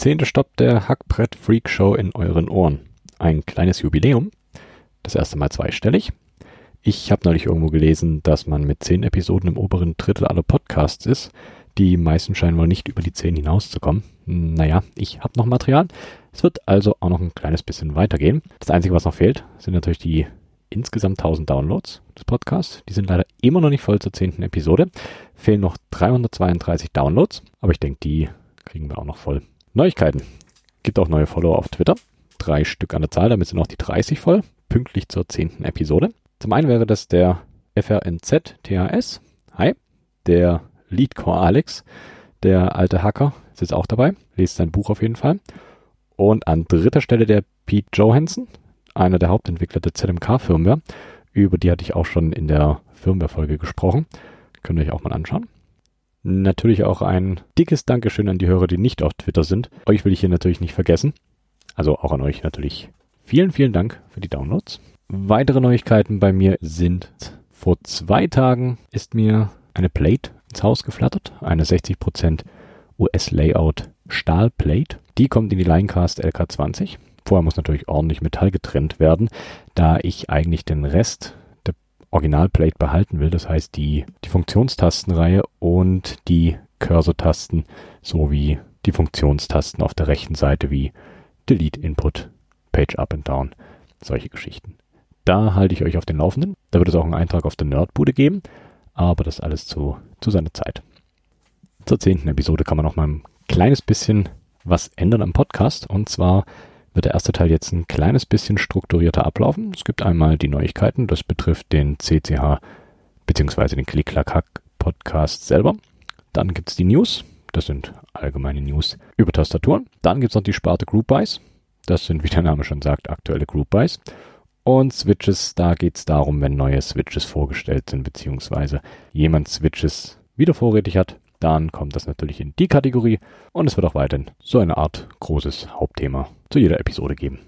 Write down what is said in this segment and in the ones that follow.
Zehnte Stopp der Hackbrett Freak Show in euren Ohren. Ein kleines Jubiläum. Das erste Mal zweistellig. Ich habe neulich irgendwo gelesen, dass man mit zehn Episoden im oberen Drittel aller Podcasts ist. Die meisten scheinen wohl nicht über die zehn hinauszukommen. Naja, ich habe noch Material. Es wird also auch noch ein kleines bisschen weitergehen. Das Einzige, was noch fehlt, sind natürlich die insgesamt 1000 Downloads des Podcasts. Die sind leider immer noch nicht voll zur zehnten Episode. Fehlen noch 332 Downloads, aber ich denke, die kriegen wir auch noch voll. Neuigkeiten. Gibt auch neue Follower auf Twitter. Drei Stück an der Zahl, damit sind auch die 30 voll. Pünktlich zur zehnten Episode. Zum einen wäre das der FRNZ THS. Hi. Der Leadcore Alex. Der alte Hacker ist jetzt auch dabei. Lest sein Buch auf jeden Fall. Und an dritter Stelle der Pete Johansson, einer der Hauptentwickler der ZMK-Firmware. Über die hatte ich auch schon in der Firmware-Folge gesprochen. Könnt ihr euch auch mal anschauen. Natürlich auch ein dickes Dankeschön an die Hörer, die nicht auf Twitter sind. Euch will ich hier natürlich nicht vergessen. Also auch an euch natürlich. Vielen, vielen Dank für die Downloads. Weitere Neuigkeiten bei mir sind, vor zwei Tagen ist mir eine Plate ins Haus geflattert. Eine 60% US-Layout Stahlplate. Die kommt in die Linecast LK20. Vorher muss natürlich ordentlich Metall getrennt werden, da ich eigentlich den Rest Originalplate behalten will. Das heißt die, die Funktionstastenreihe und die Cursor-Tasten sowie die Funktionstasten auf der rechten Seite wie Delete Input, Page Up and Down, solche Geschichten. Da halte ich euch auf den Laufenden. Da wird es auch einen Eintrag auf der Nerdbude geben, aber das alles zu, zu seiner Zeit. Zur zehnten Episode kann man noch mal ein kleines bisschen was ändern am Podcast. Und zwar wird der erste Teil jetzt ein kleines bisschen strukturierter ablaufen. Es gibt einmal die Neuigkeiten, das betrifft den CCH bzw. den Klick-Klack-Hack-Podcast selber. Dann gibt es die News, das sind allgemeine News über Tastaturen. Dann gibt es noch die Sparte Group Buys, das sind, wie der Name schon sagt, aktuelle Group Buys. Und Switches, da geht es darum, wenn neue Switches vorgestellt sind, beziehungsweise jemand Switches wieder vorrätig hat, dann kommt das natürlich in die Kategorie und es wird auch weiterhin so eine Art großes Hauptthema zu jeder Episode geben.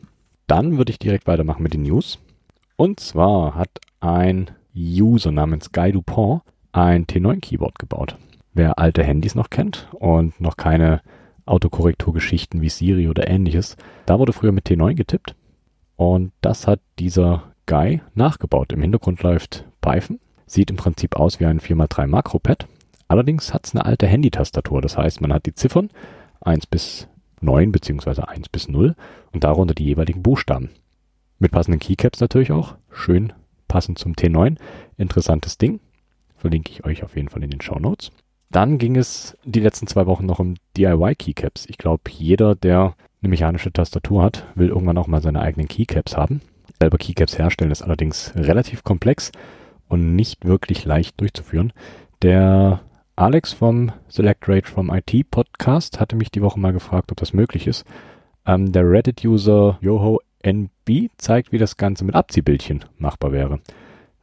Dann würde ich direkt weitermachen mit den News. Und zwar hat ein User namens Guy Dupont ein T9-Keyboard gebaut. Wer alte Handys noch kennt und noch keine Autokorrekturgeschichten wie Siri oder ähnliches, da wurde früher mit T9 getippt. Und das hat dieser Guy nachgebaut. Im Hintergrund läuft Python. Sieht im Prinzip aus wie ein 4x3 Makropad. Allerdings hat es eine alte Handy-Tastatur. Das heißt, man hat die Ziffern 1 bis 9 bzw. 1 bis 0 und darunter die jeweiligen Buchstaben. Mit passenden Keycaps natürlich auch. Schön passend zum T9. Interessantes Ding. Verlinke ich euch auf jeden Fall in den Show Notes. Dann ging es die letzten zwei Wochen noch um DIY Keycaps. Ich glaube, jeder, der eine mechanische Tastatur hat, will irgendwann auch mal seine eigenen Keycaps haben. Selber Keycaps herstellen ist allerdings relativ komplex und nicht wirklich leicht durchzuführen. Der Alex vom Select Rage vom IT Podcast hatte mich die Woche mal gefragt, ob das möglich ist. Ähm, der Reddit-User Yoho NB zeigt, wie das Ganze mit Abziehbildchen machbar wäre.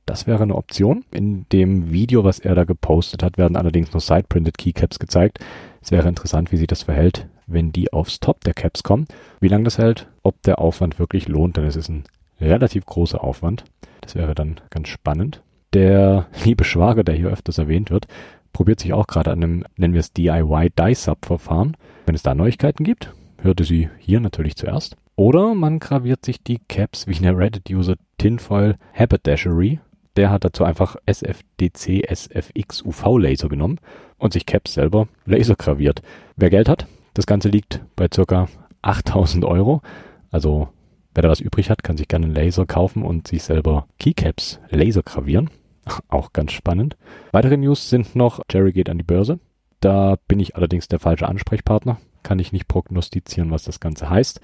Das wäre eine Option. In dem Video, was er da gepostet hat, werden allerdings nur Side-Printed Keycaps gezeigt. Es wäre interessant, wie sich das verhält, wenn die aufs Top der Caps kommen. Wie lange das hält, ob der Aufwand wirklich lohnt, denn es ist ein relativ großer Aufwand. Das wäre dann ganz spannend. Der liebe Schwager, der hier öfters erwähnt wird, probiert sich auch gerade an einem, nennen wir es DIY Die-Sub-Verfahren. Wenn es da Neuigkeiten gibt, hörte sie hier natürlich zuerst. Oder man graviert sich die Caps wie der Reddit-User Tinfoil Haberdashery. Der hat dazu einfach SFDC SFX UV-Laser genommen und sich Caps selber Laser graviert. Wer Geld hat, das Ganze liegt bei circa 8000 Euro. Also wer da was übrig hat, kann sich gerne einen Laser kaufen und sich selber Keycaps Laser gravieren. Auch ganz spannend. Weitere News sind noch, Jerry geht an die Börse. Da bin ich allerdings der falsche Ansprechpartner. Kann ich nicht prognostizieren, was das Ganze heißt.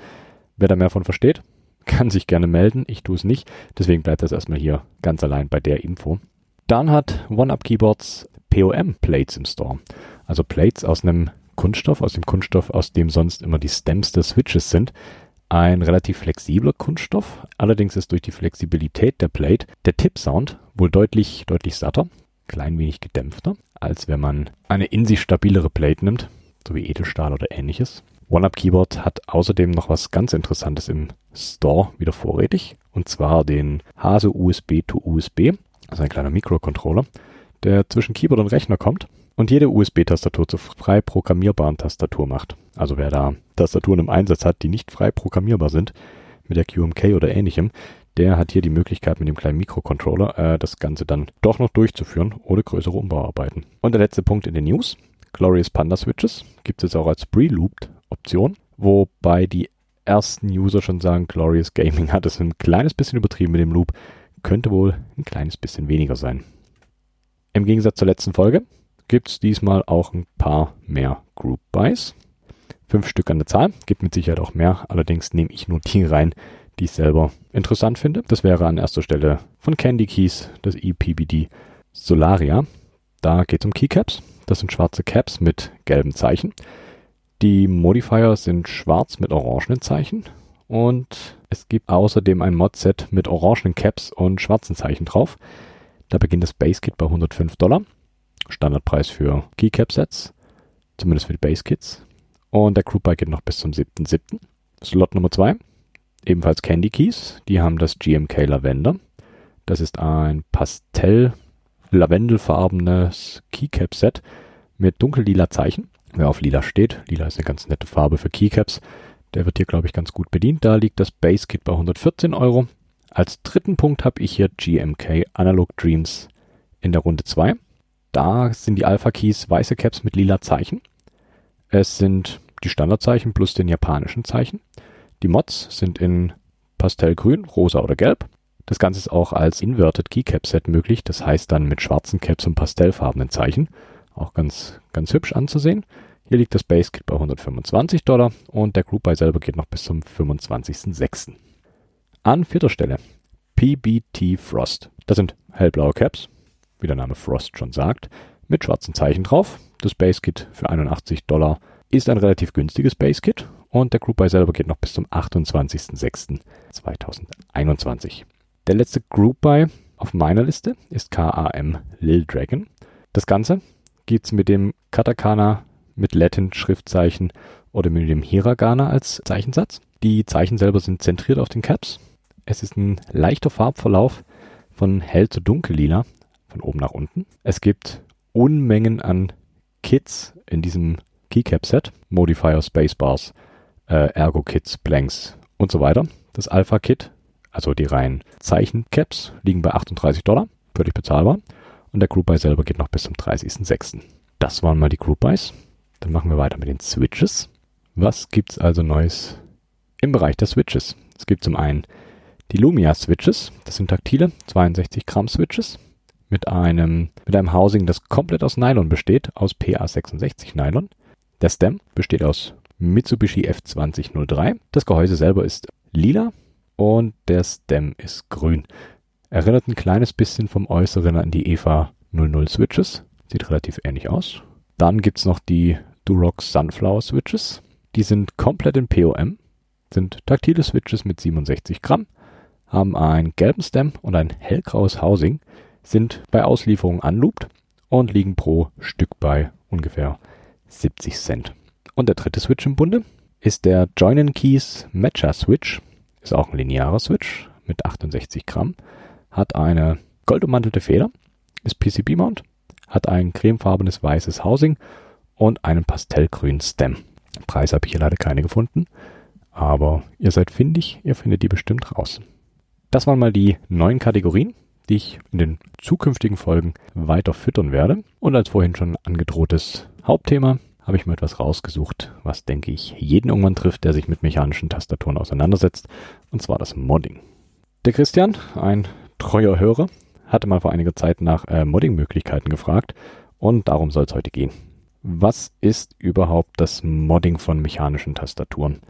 Wer da mehr von versteht, kann sich gerne melden. Ich tue es nicht. Deswegen bleibt das erstmal hier ganz allein bei der Info. Dann hat OneUp Keyboards POM-Plates im Store. Also Plates aus einem Kunststoff, aus dem Kunststoff, aus dem sonst immer die Stems der Switches sind. Ein relativ flexibler Kunststoff. Allerdings ist durch die Flexibilität der Plate der Tip-Sound wohl deutlich, deutlich satter, klein wenig gedämpfter, als wenn man eine in sich stabilere Plate nimmt, so wie Edelstahl oder ähnliches. OneUp Keyboard hat außerdem noch was ganz Interessantes im Store wieder vorrätig, und zwar den Hase USB to USB, also ein kleiner Mikrocontroller, der zwischen Keyboard und Rechner kommt und jede USB-Tastatur zur frei programmierbaren Tastatur macht. Also wer da Tastaturen im Einsatz hat, die nicht frei programmierbar sind, mit der QMK oder ähnlichem, der hat hier die Möglichkeit mit dem kleinen Mikrocontroller äh, das Ganze dann doch noch durchzuführen ohne größere Umbauarbeiten. Und der letzte Punkt in den News. Glorious Panda Switches gibt es jetzt auch als Prelooped Option, wobei die ersten User schon sagen, Glorious Gaming hat es ein kleines bisschen übertrieben mit dem Loop, könnte wohl ein kleines bisschen weniger sein. Im Gegensatz zur letzten Folge gibt es diesmal auch ein paar mehr Group Buys. Fünf Stück an der Zahl, gibt mit Sicherheit auch mehr, allerdings nehme ich nur die rein, die ich selber interessant finde. Das wäre an erster Stelle von Candy Keys das EPBD Solaria. Da geht es um Keycaps. Das sind schwarze Caps mit gelben Zeichen. Die Modifier sind schwarz mit orangenen Zeichen. Und es gibt außerdem ein Mod-Set mit orangenen Caps und schwarzen Zeichen drauf. Da beginnt das Base-Kit bei 105 Dollar. Standardpreis für Keycap-Sets. Zumindest für die Base-Kits. Und der Group Buy geht noch bis zum 7.7. Slot Nummer 2 ebenfalls Candy Keys. Die haben das GMK Lavender. Das ist ein Pastell lavendelfarbenes Keycap-Set mit dunkellila Zeichen. Wer auf lila steht, lila ist eine ganz nette Farbe für Keycaps, der wird hier, glaube ich, ganz gut bedient. Da liegt das Base Kit bei 114 Euro. Als dritten Punkt habe ich hier GMK Analog Dreams in der Runde 2. Da sind die Alpha Keys weiße Caps mit lila Zeichen. Es sind die Standardzeichen plus den japanischen Zeichen. Die Mods sind in Pastellgrün, rosa oder gelb. Das Ganze ist auch als Inverted Keycap Set möglich, das heißt dann mit schwarzen Caps und pastellfarbenen Zeichen. Auch ganz, ganz hübsch anzusehen. Hier liegt das Base Kit bei 125 Dollar und der Group Buy selber geht noch bis zum 25.06. An vierter Stelle PBT Frost. Das sind hellblaue Caps, wie der Name Frost schon sagt, mit schwarzen Zeichen drauf. Das Base Kit für 81 Dollar ist ein relativ günstiges Base Kit und der Group Buy selber geht noch bis zum 28.06.2021. Der letzte Group Buy auf meiner Liste ist KAM Lil Dragon. Das Ganze gibt es mit dem Katakana mit Latin-Schriftzeichen oder mit dem Hiragana als Zeichensatz. Die Zeichen selber sind zentriert auf den Caps. Es ist ein leichter Farbverlauf von hell zu dunkellila, von oben nach unten. Es gibt Unmengen an Kits in diesem Keycap-Set, Modifier Spacebars, äh, Ergo-Kits, Blanks und so weiter. Das Alpha-Kit, also die reinen Zeichen-Caps, liegen bei 38 Dollar, völlig bezahlbar. Und der Group Buy selber geht noch bis zum 30.06. Das waren mal die Group Buys. Dann machen wir weiter mit den Switches. Was gibt's also Neues im Bereich der Switches? Es gibt zum einen die Lumia Switches. Das sind taktile 62 Gramm Switches mit einem, mit einem Housing, das komplett aus Nylon besteht, aus PA66 Nylon. Der Stem besteht aus Mitsubishi F2003. Das Gehäuse selber ist lila und der Stem ist grün. Erinnert ein kleines bisschen vom Äußeren an die EVA 00 Switches. Sieht relativ ähnlich aus. Dann gibt es noch die Durock Sunflower Switches. Die sind komplett in POM, sind taktile Switches mit 67 Gramm, haben einen gelben Stem und ein hellgraues Housing, sind bei Auslieferung unlooped und liegen pro Stück bei ungefähr 70 Cent. Und der dritte Switch im Bunde ist der Join Keys Matcher Switch. Ist auch ein linearer Switch mit 68 Gramm. Hat eine goldummantelte Feder, ist PCB-Mount, hat ein cremefarbenes weißes Housing und einen pastellgrünen Stem. Preis habe ich hier leider keine gefunden, aber ihr seid findig, ihr findet die bestimmt raus. Das waren mal die neuen Kategorien, die ich in den zukünftigen Folgen weiter füttern werde. Und als vorhin schon angedrohtes Hauptthema habe ich mir etwas rausgesucht, was, denke ich, jeden irgendwann trifft, der sich mit mechanischen Tastaturen auseinandersetzt, und zwar das Modding. Der Christian, ein treuer Hörer, hatte mal vor einiger Zeit nach äh, Modding-Möglichkeiten gefragt und darum soll es heute gehen. Was ist überhaupt das Modding von mechanischen Tastaturen?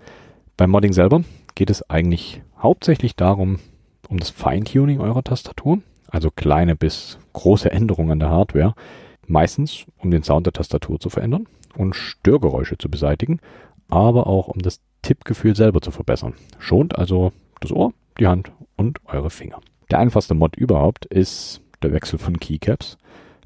Beim Modding selber geht es eigentlich hauptsächlich darum, um das Feintuning eurer Tastatur, also kleine bis große Änderungen an der Hardware, meistens um den Sound der Tastatur zu verändern und Störgeräusche zu beseitigen, aber auch um das Tippgefühl selber zu verbessern. Schont also das Ohr, die Hand und eure Finger. Der einfachste Mod überhaupt ist der Wechsel von Keycaps.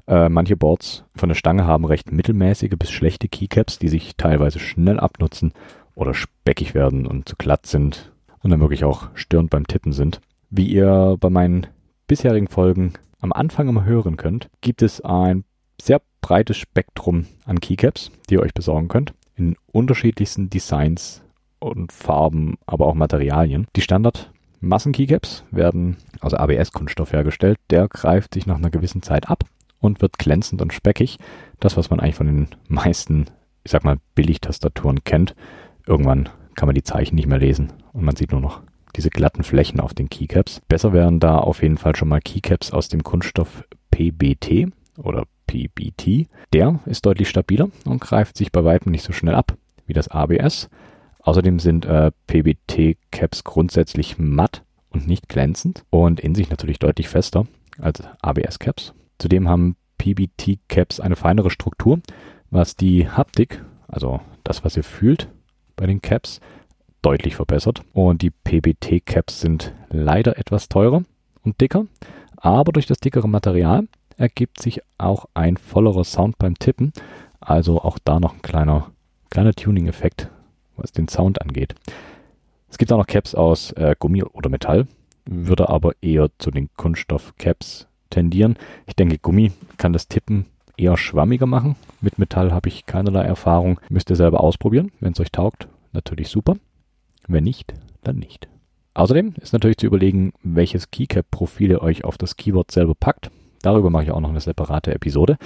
Äh, manche Boards von der Stange haben recht mittelmäßige bis schlechte Keycaps, die sich teilweise schnell abnutzen oder speckig werden und zu glatt sind und dann wirklich auch störend beim Tippen sind. Wie ihr bei meinen bisherigen Folgen am Anfang immer hören könnt, gibt es ein sehr breites Spektrum an Keycaps, die ihr euch besorgen könnt, in unterschiedlichsten Designs und Farben, aber auch Materialien. Die Standard Massen-Keycaps werden aus ABS-Kunststoff hergestellt. Der greift sich nach einer gewissen Zeit ab und wird glänzend und speckig. Das, was man eigentlich von den meisten, ich sag mal, Billigtastaturen kennt. Irgendwann kann man die Zeichen nicht mehr lesen und man sieht nur noch diese glatten Flächen auf den Keycaps. Besser wären da auf jeden Fall schon mal Keycaps aus dem Kunststoff PBT oder PBT. Der ist deutlich stabiler und greift sich bei weitem nicht so schnell ab wie das ABS. Außerdem sind äh, PBT-Caps grundsätzlich matt und nicht glänzend und in sich natürlich deutlich fester als ABS-Caps. Zudem haben PBT-Caps eine feinere Struktur, was die Haptik, also das, was ihr fühlt bei den Caps, deutlich verbessert. Und die PBT-Caps sind leider etwas teurer und dicker, aber durch das dickere Material ergibt sich auch ein vollerer Sound beim Tippen. Also auch da noch ein kleiner, kleiner Tuning-Effekt, was den Sound angeht. Es gibt auch noch Caps aus äh, Gummi oder Metall, würde aber eher zu den Kunststoff-Caps tendieren. Ich denke, Gummi kann das Tippen eher schwammiger machen. Mit Metall habe ich keinerlei Erfahrung. Müsst ihr selber ausprobieren. Wenn es euch taugt, natürlich super. Wenn nicht, dann nicht. Außerdem ist natürlich zu überlegen, welches Keycap-Profil ihr euch auf das Keyboard selber packt. Darüber mache ich auch noch eine separate Episode.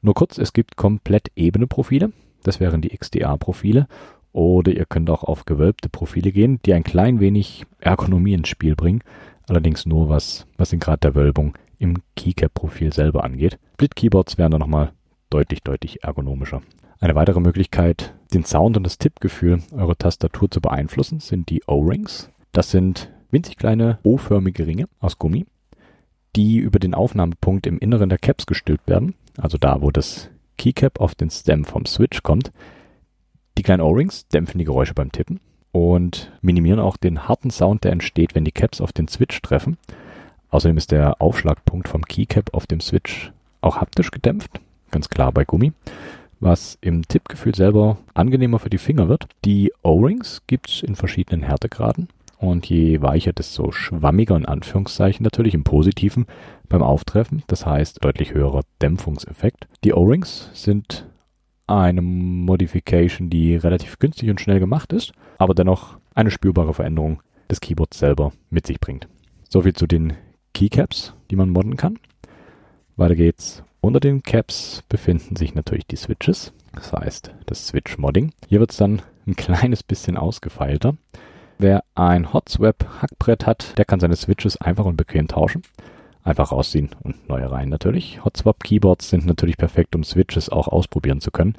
Nur kurz, es gibt komplett ebene Profile. Das wären die XDA-Profile. Oder ihr könnt auch auf gewölbte Profile gehen, die ein klein wenig Ergonomie ins Spiel bringen. Allerdings nur was, was den Grad der Wölbung im Keycap-Profil selber angeht. Split-Keyboards wären dann nochmal deutlich, deutlich ergonomischer. Eine weitere Möglichkeit, den Sound und das Tippgefühl eurer Tastatur zu beeinflussen, sind die O-Rings. Das sind winzig kleine O-förmige Ringe aus Gummi, die über den Aufnahmepunkt im Inneren der Caps gestülpt werden, also da, wo das Keycap auf den Stem vom Switch kommt. Die kleinen O-Rings dämpfen die Geräusche beim Tippen und minimieren auch den harten Sound, der entsteht, wenn die Caps auf den Switch treffen. Außerdem ist der Aufschlagpunkt vom Keycap auf dem Switch auch haptisch gedämpft, ganz klar bei Gummi, was im Tippgefühl selber angenehmer für die Finger wird. Die O-Rings gibt es in verschiedenen Härtegraden und je weicher, desto schwammiger in Anführungszeichen natürlich im Positiven beim Auftreffen. Das heißt deutlich höherer Dämpfungseffekt. Die O-Rings sind eine Modification, die relativ günstig und schnell gemacht ist, aber dennoch eine spürbare Veränderung des Keyboards selber mit sich bringt. Soviel zu den Keycaps, die man modden kann. Weiter geht's. Unter den Caps befinden sich natürlich die Switches, das heißt das Switch-Modding. Hier wird es dann ein kleines bisschen ausgefeilter. Wer ein Hotswap-Hackbrett hat, der kann seine Switches einfach und bequem tauschen. Einfach rausziehen und neue rein natürlich. Hotswap-Keyboards sind natürlich perfekt, um Switches auch ausprobieren zu können,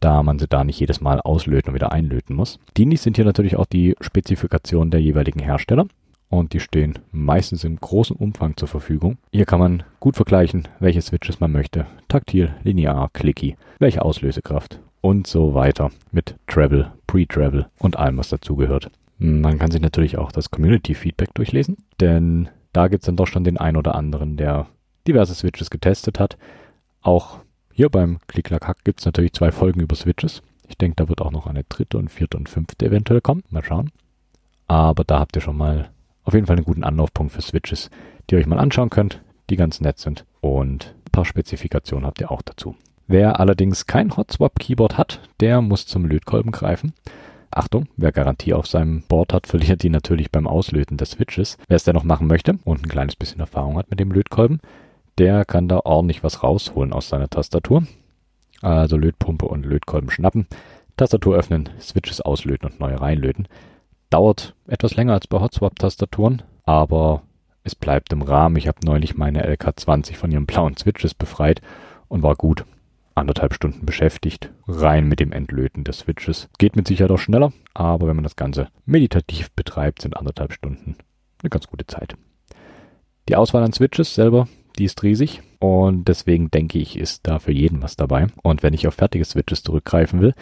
da man sie da nicht jedes Mal auslöten und wieder einlöten muss. Dienlich sind hier natürlich auch die Spezifikationen der jeweiligen Hersteller und die stehen meistens im großen Umfang zur Verfügung. Hier kann man gut vergleichen, welche Switches man möchte. Taktil, linear, clicky, welche Auslösekraft und so weiter mit Travel, Pre-Travel und allem, was dazugehört. Man kann sich natürlich auch das Community-Feedback durchlesen, denn da gibt es dann doch schon den einen oder anderen, der diverse Switches getestet hat. Auch hier beim Klick-Lack-Hack gibt es natürlich zwei Folgen über Switches. Ich denke, da wird auch noch eine dritte und vierte und fünfte eventuell kommen. Mal schauen. Aber da habt ihr schon mal auf jeden Fall einen guten Anlaufpunkt für Switches, die ihr euch mal anschauen könnt, die ganz nett sind. Und ein paar Spezifikationen habt ihr auch dazu. Wer allerdings kein Hotswap-Keyboard hat, der muss zum Lötkolben greifen. Achtung, wer Garantie auf seinem Board hat, verliert die natürlich beim Auslöten des Switches. Wer es dennoch machen möchte und ein kleines bisschen Erfahrung hat mit dem Lötkolben, der kann da ordentlich was rausholen aus seiner Tastatur. Also Lötpumpe und Lötkolben schnappen, Tastatur öffnen, Switches auslöten und neu reinlöten. Dauert etwas länger als bei Hotswap-Tastaturen, aber es bleibt im Rahmen. Ich habe neulich meine LK20 von ihren blauen Switches befreit und war gut anderthalb Stunden beschäftigt, rein mit dem Entlöten des Switches. Geht mit Sicherheit auch schneller, aber wenn man das Ganze meditativ betreibt, sind anderthalb Stunden eine ganz gute Zeit. Die Auswahl an Switches selber, die ist riesig und deswegen denke ich, ist da für jeden was dabei. Und wenn ich auf fertige Switches zurückgreifen will,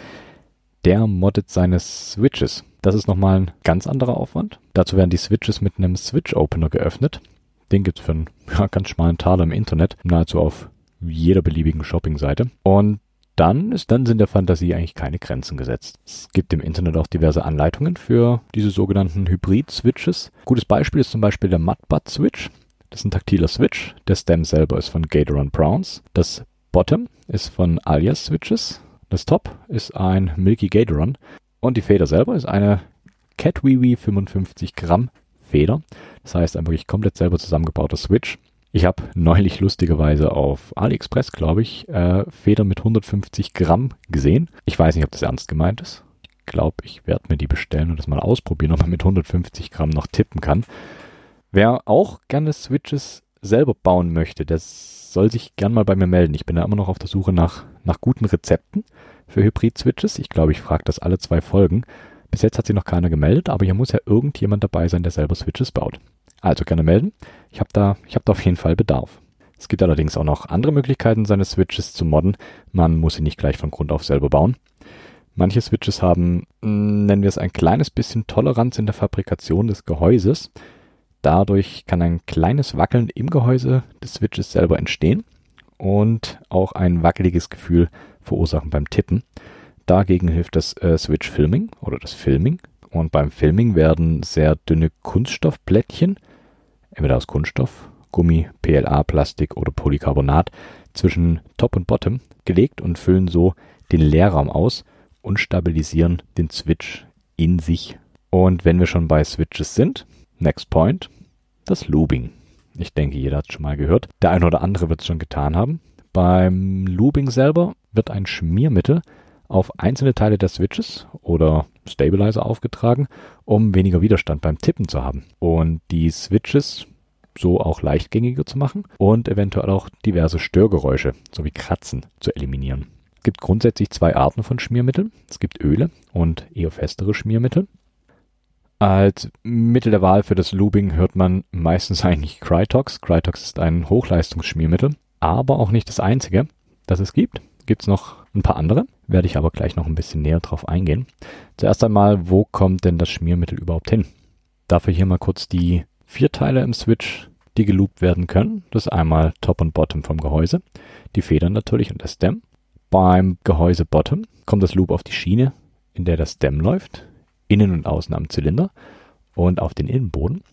der moddet seine Switches. Das ist nochmal ein ganz anderer Aufwand. Dazu werden die Switches mit einem Switch-Opener geöffnet. Den gibt es für einen ja, ganz schmalen Taler im Internet, nahezu auf jeder beliebigen Shopping-Seite. Und dann ist dann sind der Fantasie eigentlich keine Grenzen gesetzt. Es gibt im Internet auch diverse Anleitungen für diese sogenannten Hybrid-Switches. Gutes Beispiel ist zum Beispiel der Mudbutt-Switch. Das ist ein taktiler Switch. Der Stem selber ist von Gatoron Browns. Das Bottom ist von Alias Switches. Das Top ist ein Milky Gatoron. Und die Feder selber ist eine CatWiwi 55 Gramm Feder. Das heißt, ein wirklich komplett selber zusammengebauter Switch. Ich habe neulich lustigerweise auf AliExpress, glaube ich, äh, Feder mit 150 Gramm gesehen. Ich weiß nicht, ob das ernst gemeint ist. Ich glaube, ich werde mir die bestellen und das mal ausprobieren, ob man mit 150 Gramm noch tippen kann. Wer auch gerne Switches selber bauen möchte, der soll sich gern mal bei mir melden. Ich bin da immer noch auf der Suche nach, nach guten Rezepten für Hybrid-Switches. Ich glaube, ich frage das alle zwei Folgen. Bis jetzt hat sich noch keiner gemeldet, aber hier muss ja irgendjemand dabei sein, der selber Switches baut. Also gerne melden. Ich habe da, habe da auf jeden Fall Bedarf. Es gibt allerdings auch noch andere Möglichkeiten, seine Switches zu modden. Man muss sie nicht gleich von Grund auf selber bauen. Manche Switches haben, hm, nennen wir es ein kleines bisschen Toleranz in der Fabrikation des Gehäuses. Dadurch kann ein kleines Wackeln im Gehäuse des Switches selber entstehen und auch ein wackeliges Gefühl verursachen beim Tippen. Dagegen hilft das äh, Switch Filming oder das Filming. Und beim Filming werden sehr dünne Kunststoffblättchen entweder aus Kunststoff, Gummi, PLA, Plastik oder Polycarbonat zwischen Top und Bottom gelegt und füllen so den Leerraum aus und stabilisieren den Switch in sich. Und wenn wir schon bei Switches sind, next point, das Lubing. Ich denke, jeder hat es schon mal gehört. Der eine oder andere wird es schon getan haben. Beim Lubing selber wird ein Schmiermittel auf einzelne Teile der Switches oder Stabilizer aufgetragen, um weniger Widerstand beim Tippen zu haben und die Switches so auch leichtgängiger zu machen und eventuell auch diverse Störgeräusche sowie Kratzen zu eliminieren. Es gibt grundsätzlich zwei Arten von Schmiermitteln. Es gibt Öle und eher festere Schmiermittel. Als Mittel der Wahl für das Lubing hört man meistens eigentlich Crytox. Crytox ist ein Hochleistungsschmiermittel, aber auch nicht das einzige, das es gibt. Gibt es noch ein paar andere, werde ich aber gleich noch ein bisschen näher drauf eingehen. Zuerst einmal, wo kommt denn das Schmiermittel überhaupt hin? Dafür hier mal kurz die vier Teile im Switch, die geloopt werden können. Das ist einmal Top und Bottom vom Gehäuse, die Federn natürlich und der Stem. Beim Gehäuse Bottom kommt das Loop auf die Schiene, in der der Stem läuft, innen und außen am Zylinder und auf den Innenboden.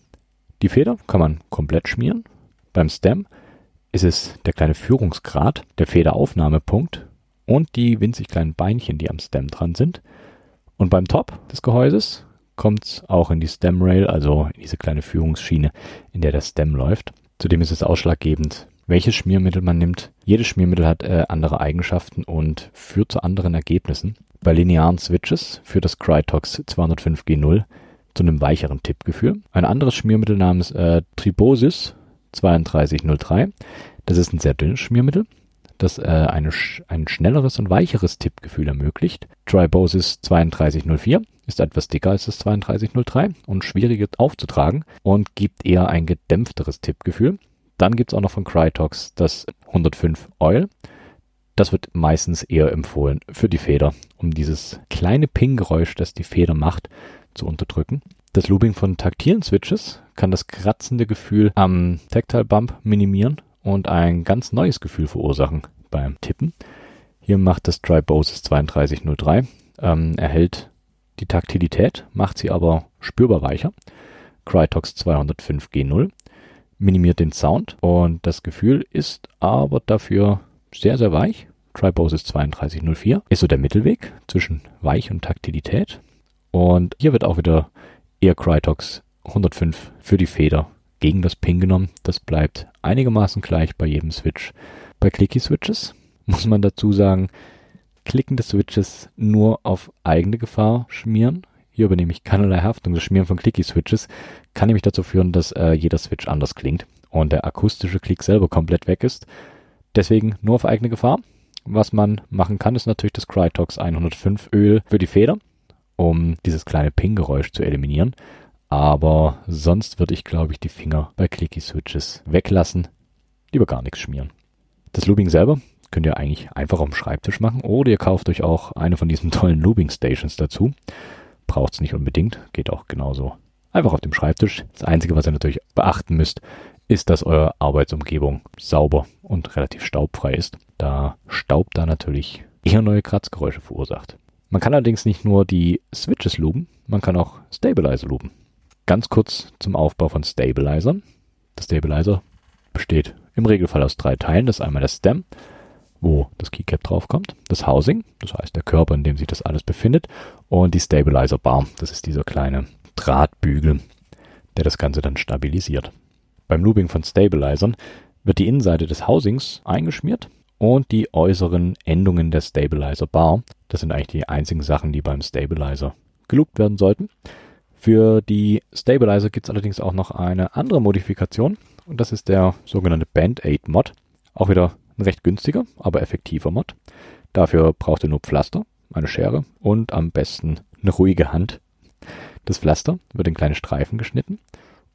Die Feder kann man komplett schmieren. Beim Stem ist es der kleine Führungsgrad, der Federaufnahmepunkt und die winzig kleinen Beinchen, die am Stem dran sind. Und beim Top des Gehäuses kommt es auch in die Stem Rail, also in diese kleine Führungsschiene, in der der Stem läuft. Zudem ist es ausschlaggebend, welches Schmiermittel man nimmt. Jedes Schmiermittel hat äh, andere Eigenschaften und führt zu anderen Ergebnissen. Bei linearen Switches führt das Crytox 205G0 zu einem weicheren Tippgefühl. Ein anderes Schmiermittel namens äh, Tribosis 3203, das ist ein sehr dünnes Schmiermittel, das äh, eine, ein schnelleres und weicheres Tippgefühl ermöglicht. Tribosis 3204 ist etwas dicker als das 3203 und schwieriger aufzutragen und gibt eher ein gedämpfteres Tippgefühl. Dann gibt es auch noch von Crytox das 105 Oil. Das wird meistens eher empfohlen für die Feder, um dieses kleine Ping-Geräusch, das die Feder macht, zu unterdrücken. Das Looping von taktilen Switches kann das kratzende Gefühl am Tactile Bump minimieren und ein ganz neues Gefühl verursachen beim Tippen. Hier macht das Tribosis 3203, ähm, erhält die Taktilität, macht sie aber spürbar weicher. Crytox 205G0 minimiert den Sound und das Gefühl ist aber dafür sehr, sehr weich. Tribosis 3204 ist so der Mittelweg zwischen Weich und Taktilität. Und hier wird auch wieder eher Crytox 105 für die Feder gegen das Ping genommen. Das bleibt einigermaßen gleich bei jedem Switch. Bei Clicky Switches muss man dazu sagen, klickende Switches nur auf eigene Gefahr schmieren. Hier übernehme ich keinerlei Haftung. Das Schmieren von Clicky Switches kann nämlich dazu führen, dass äh, jeder Switch anders klingt und der akustische Klick selber komplett weg ist. Deswegen nur auf eigene Gefahr. Was man machen kann, ist natürlich das Crytox 105 Öl für die Feder, um dieses kleine Ping-Geräusch zu eliminieren. Aber sonst würde ich, glaube ich, die Finger bei Clicky Switches weglassen. Lieber gar nichts schmieren. Das Looping selber könnt ihr eigentlich einfach dem Schreibtisch machen oder ihr kauft euch auch eine von diesen tollen Looping Stations dazu. Braucht es nicht unbedingt, geht auch genauso. Einfach auf dem Schreibtisch. Das Einzige, was ihr natürlich beachten müsst, ist, dass eure Arbeitsumgebung sauber und relativ staubfrei ist, da Staub da natürlich eher neue Kratzgeräusche verursacht. Man kann allerdings nicht nur die Switches loopen, man kann auch Stabilizer loopen. Ganz kurz zum Aufbau von Stabilizern. Der Stabilizer besteht im Regelfall aus drei Teilen. Das ist einmal der Stem wo das Keycap draufkommt, das Housing, das heißt der Körper, in dem sich das alles befindet, und die Stabilizer Bar, das ist dieser kleine Drahtbügel, der das Ganze dann stabilisiert. Beim Looping von Stabilizern wird die Innenseite des Housings eingeschmiert und die äußeren Endungen der Stabilizer Bar. Das sind eigentlich die einzigen Sachen, die beim Stabilizer geloopt werden sollten. Für die Stabilizer gibt es allerdings auch noch eine andere Modifikation und das ist der sogenannte Band-Aid-Mod. Auch wieder ein recht günstiger, aber effektiver Mod. Dafür braucht ihr nur Pflaster, eine Schere und am besten eine ruhige Hand. Das Pflaster wird in kleine Streifen geschnitten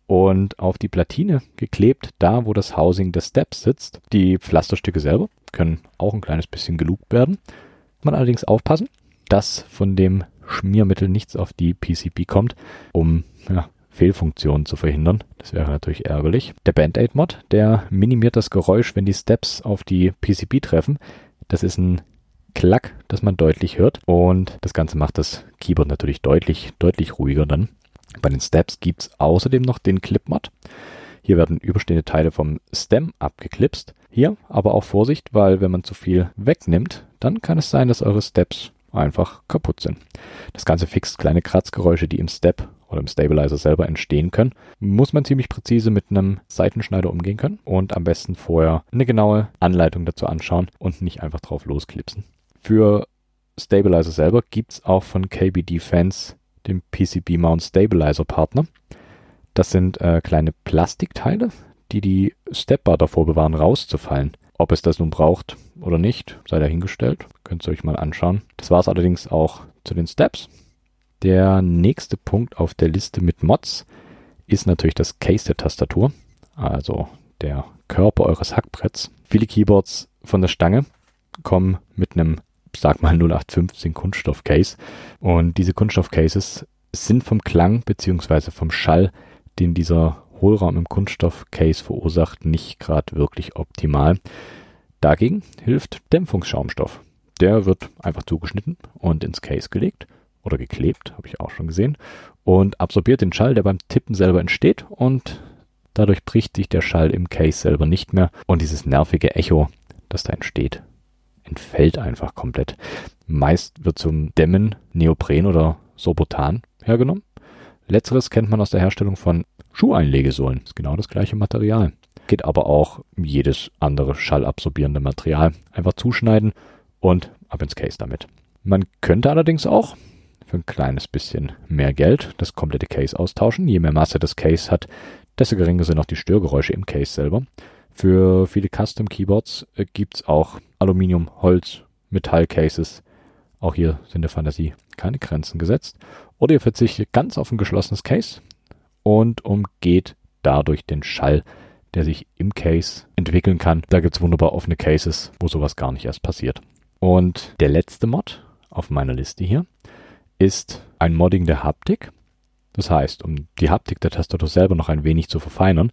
und auf die Platine geklebt, da wo das Housing des Steps sitzt. Die Pflasterstücke selber können auch ein kleines bisschen geloopt werden. Man allerdings aufpassen, dass von dem Schmiermittel nichts auf die PCB kommt, um ja, Fehlfunktionen zu verhindern. Das wäre natürlich ärgerlich. Der Band-Aid-Mod, der minimiert das Geräusch, wenn die Steps auf die PCB treffen. Das ist ein Klack, das man deutlich hört. Und das Ganze macht das Keyboard natürlich deutlich, deutlich ruhiger dann. Bei den Steps gibt es außerdem noch den Clip-Mod. Hier werden überstehende Teile vom Stem abgeklipst. Hier aber auch Vorsicht, weil wenn man zu viel wegnimmt, dann kann es sein, dass eure Steps einfach kaputt sind. Das Ganze fixt kleine Kratzgeräusche, die im Step oder im Stabilizer selber entstehen können. Muss man ziemlich präzise mit einem Seitenschneider umgehen können und am besten vorher eine genaue Anleitung dazu anschauen und nicht einfach drauf losklipsen. Für Stabilizer selber gibt es auch von KBD Fans den PCB Mount Stabilizer Partner. Das sind äh, kleine Plastikteile, die die Stepbar davor bewahren, rauszufallen. Ob es das nun braucht oder nicht, sei dahingestellt. Könnt ihr euch mal anschauen. Das war es allerdings auch zu den Steps. Der nächste Punkt auf der Liste mit Mods ist natürlich das Case der Tastatur, also der Körper eures Hackbretts. Viele Keyboards von der Stange kommen mit einem, sag mal 0815 Kunststoff-Case und diese Kunststoff-Cases sind vom Klang bzw. vom Schall, den dieser Hohlraum im Kunststoff-Case verursacht, nicht gerade wirklich optimal. Dagegen hilft Dämpfungsschaumstoff. Der wird einfach zugeschnitten und ins Case gelegt oder geklebt, habe ich auch schon gesehen, und absorbiert den Schall, der beim Tippen selber entsteht und dadurch bricht sich der Schall im Case selber nicht mehr und dieses nervige Echo, das da entsteht, entfällt einfach komplett. Meist wird zum Dämmen Neopren oder Sobotan hergenommen. Letzteres kennt man aus der Herstellung von Schuheinlegesohlen. Ist genau das gleiche Material. Geht aber auch jedes andere schallabsorbierende Material. Einfach zuschneiden und ab ins Case damit. Man könnte allerdings auch für ein kleines bisschen mehr Geld das komplette Case austauschen. Je mehr Masse das Case hat, desto geringer sind auch die Störgeräusche im Case selber. Für viele Custom Keyboards äh, gibt es auch Aluminium, Holz, Metall-Cases. Auch hier sind der Fantasie keine Grenzen gesetzt. Oder ihr verzichtet ganz auf ein geschlossenes Case und umgeht dadurch den Schall, der sich im Case entwickeln kann. Da gibt es wunderbar offene Cases, wo sowas gar nicht erst passiert. Und der letzte Mod auf meiner Liste hier ist ein Modding der Haptik. Das heißt, um die Haptik der Tastatur selber noch ein wenig zu verfeinern,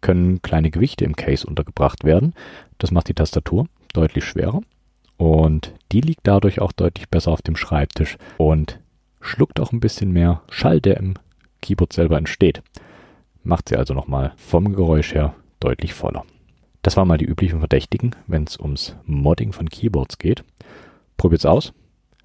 können kleine Gewichte im Case untergebracht werden. Das macht die Tastatur deutlich schwerer und die liegt dadurch auch deutlich besser auf dem Schreibtisch und schluckt auch ein bisschen mehr Schall, der im Keyboard selber entsteht. Macht sie also nochmal vom Geräusch her deutlich voller. Das waren mal die üblichen Verdächtigen, wenn es ums Modding von Keyboards geht. Probiert's aus.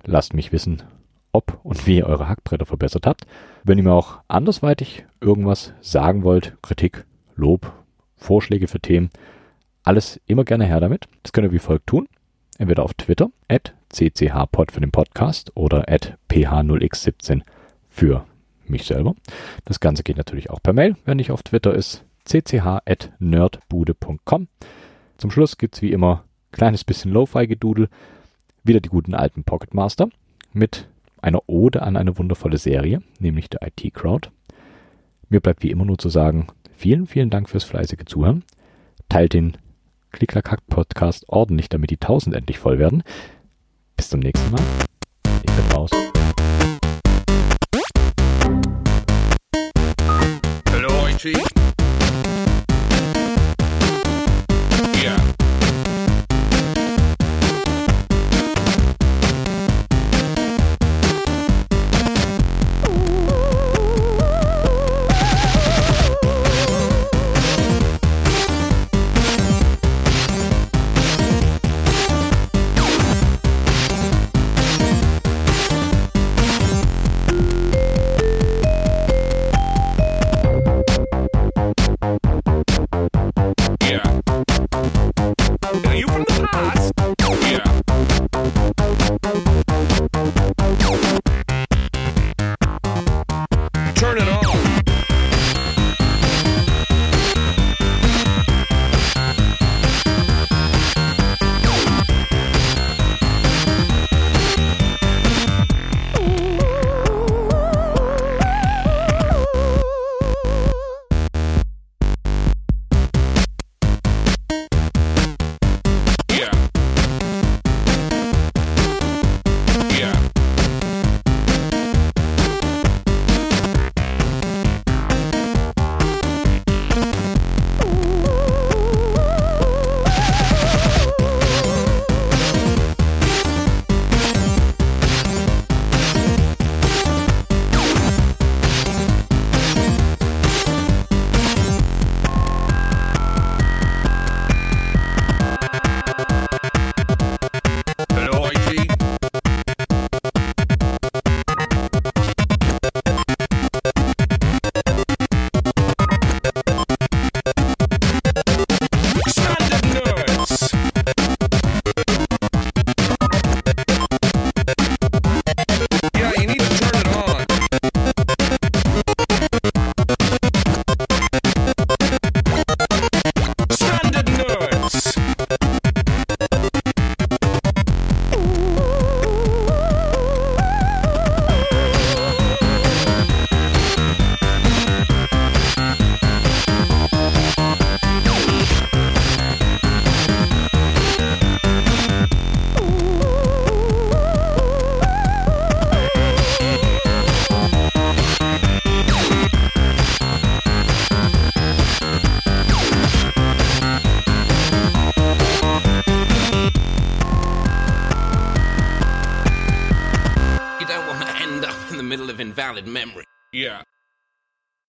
Lasst mich wissen, ob und wie ihr eure Hackbretter verbessert habt. Wenn ihr mir auch andersweitig irgendwas sagen wollt, Kritik, Lob, Vorschläge für Themen, alles immer gerne her damit. Das könnt ihr wie folgt tun. Entweder auf Twitter, at cchpod für den Podcast oder at ph0x17 für mich selber. Das Ganze geht natürlich auch per Mail, wenn nicht auf Twitter ist. cch.nerdbude.com. Zum Schluss gibt es wie immer kleines bisschen Lo-Fi-Gedudel. Wieder die guten alten Pocket Master mit einer Ode an eine wundervolle Serie, nämlich der IT Crowd. Mir bleibt wie immer nur zu sagen, vielen, vielen Dank fürs fleißige Zuhören. Teilt den Klicklack-Podcast ordentlich, damit die 1000 endlich voll werden. Bis zum nächsten Mal. Ich bin raus. cheek.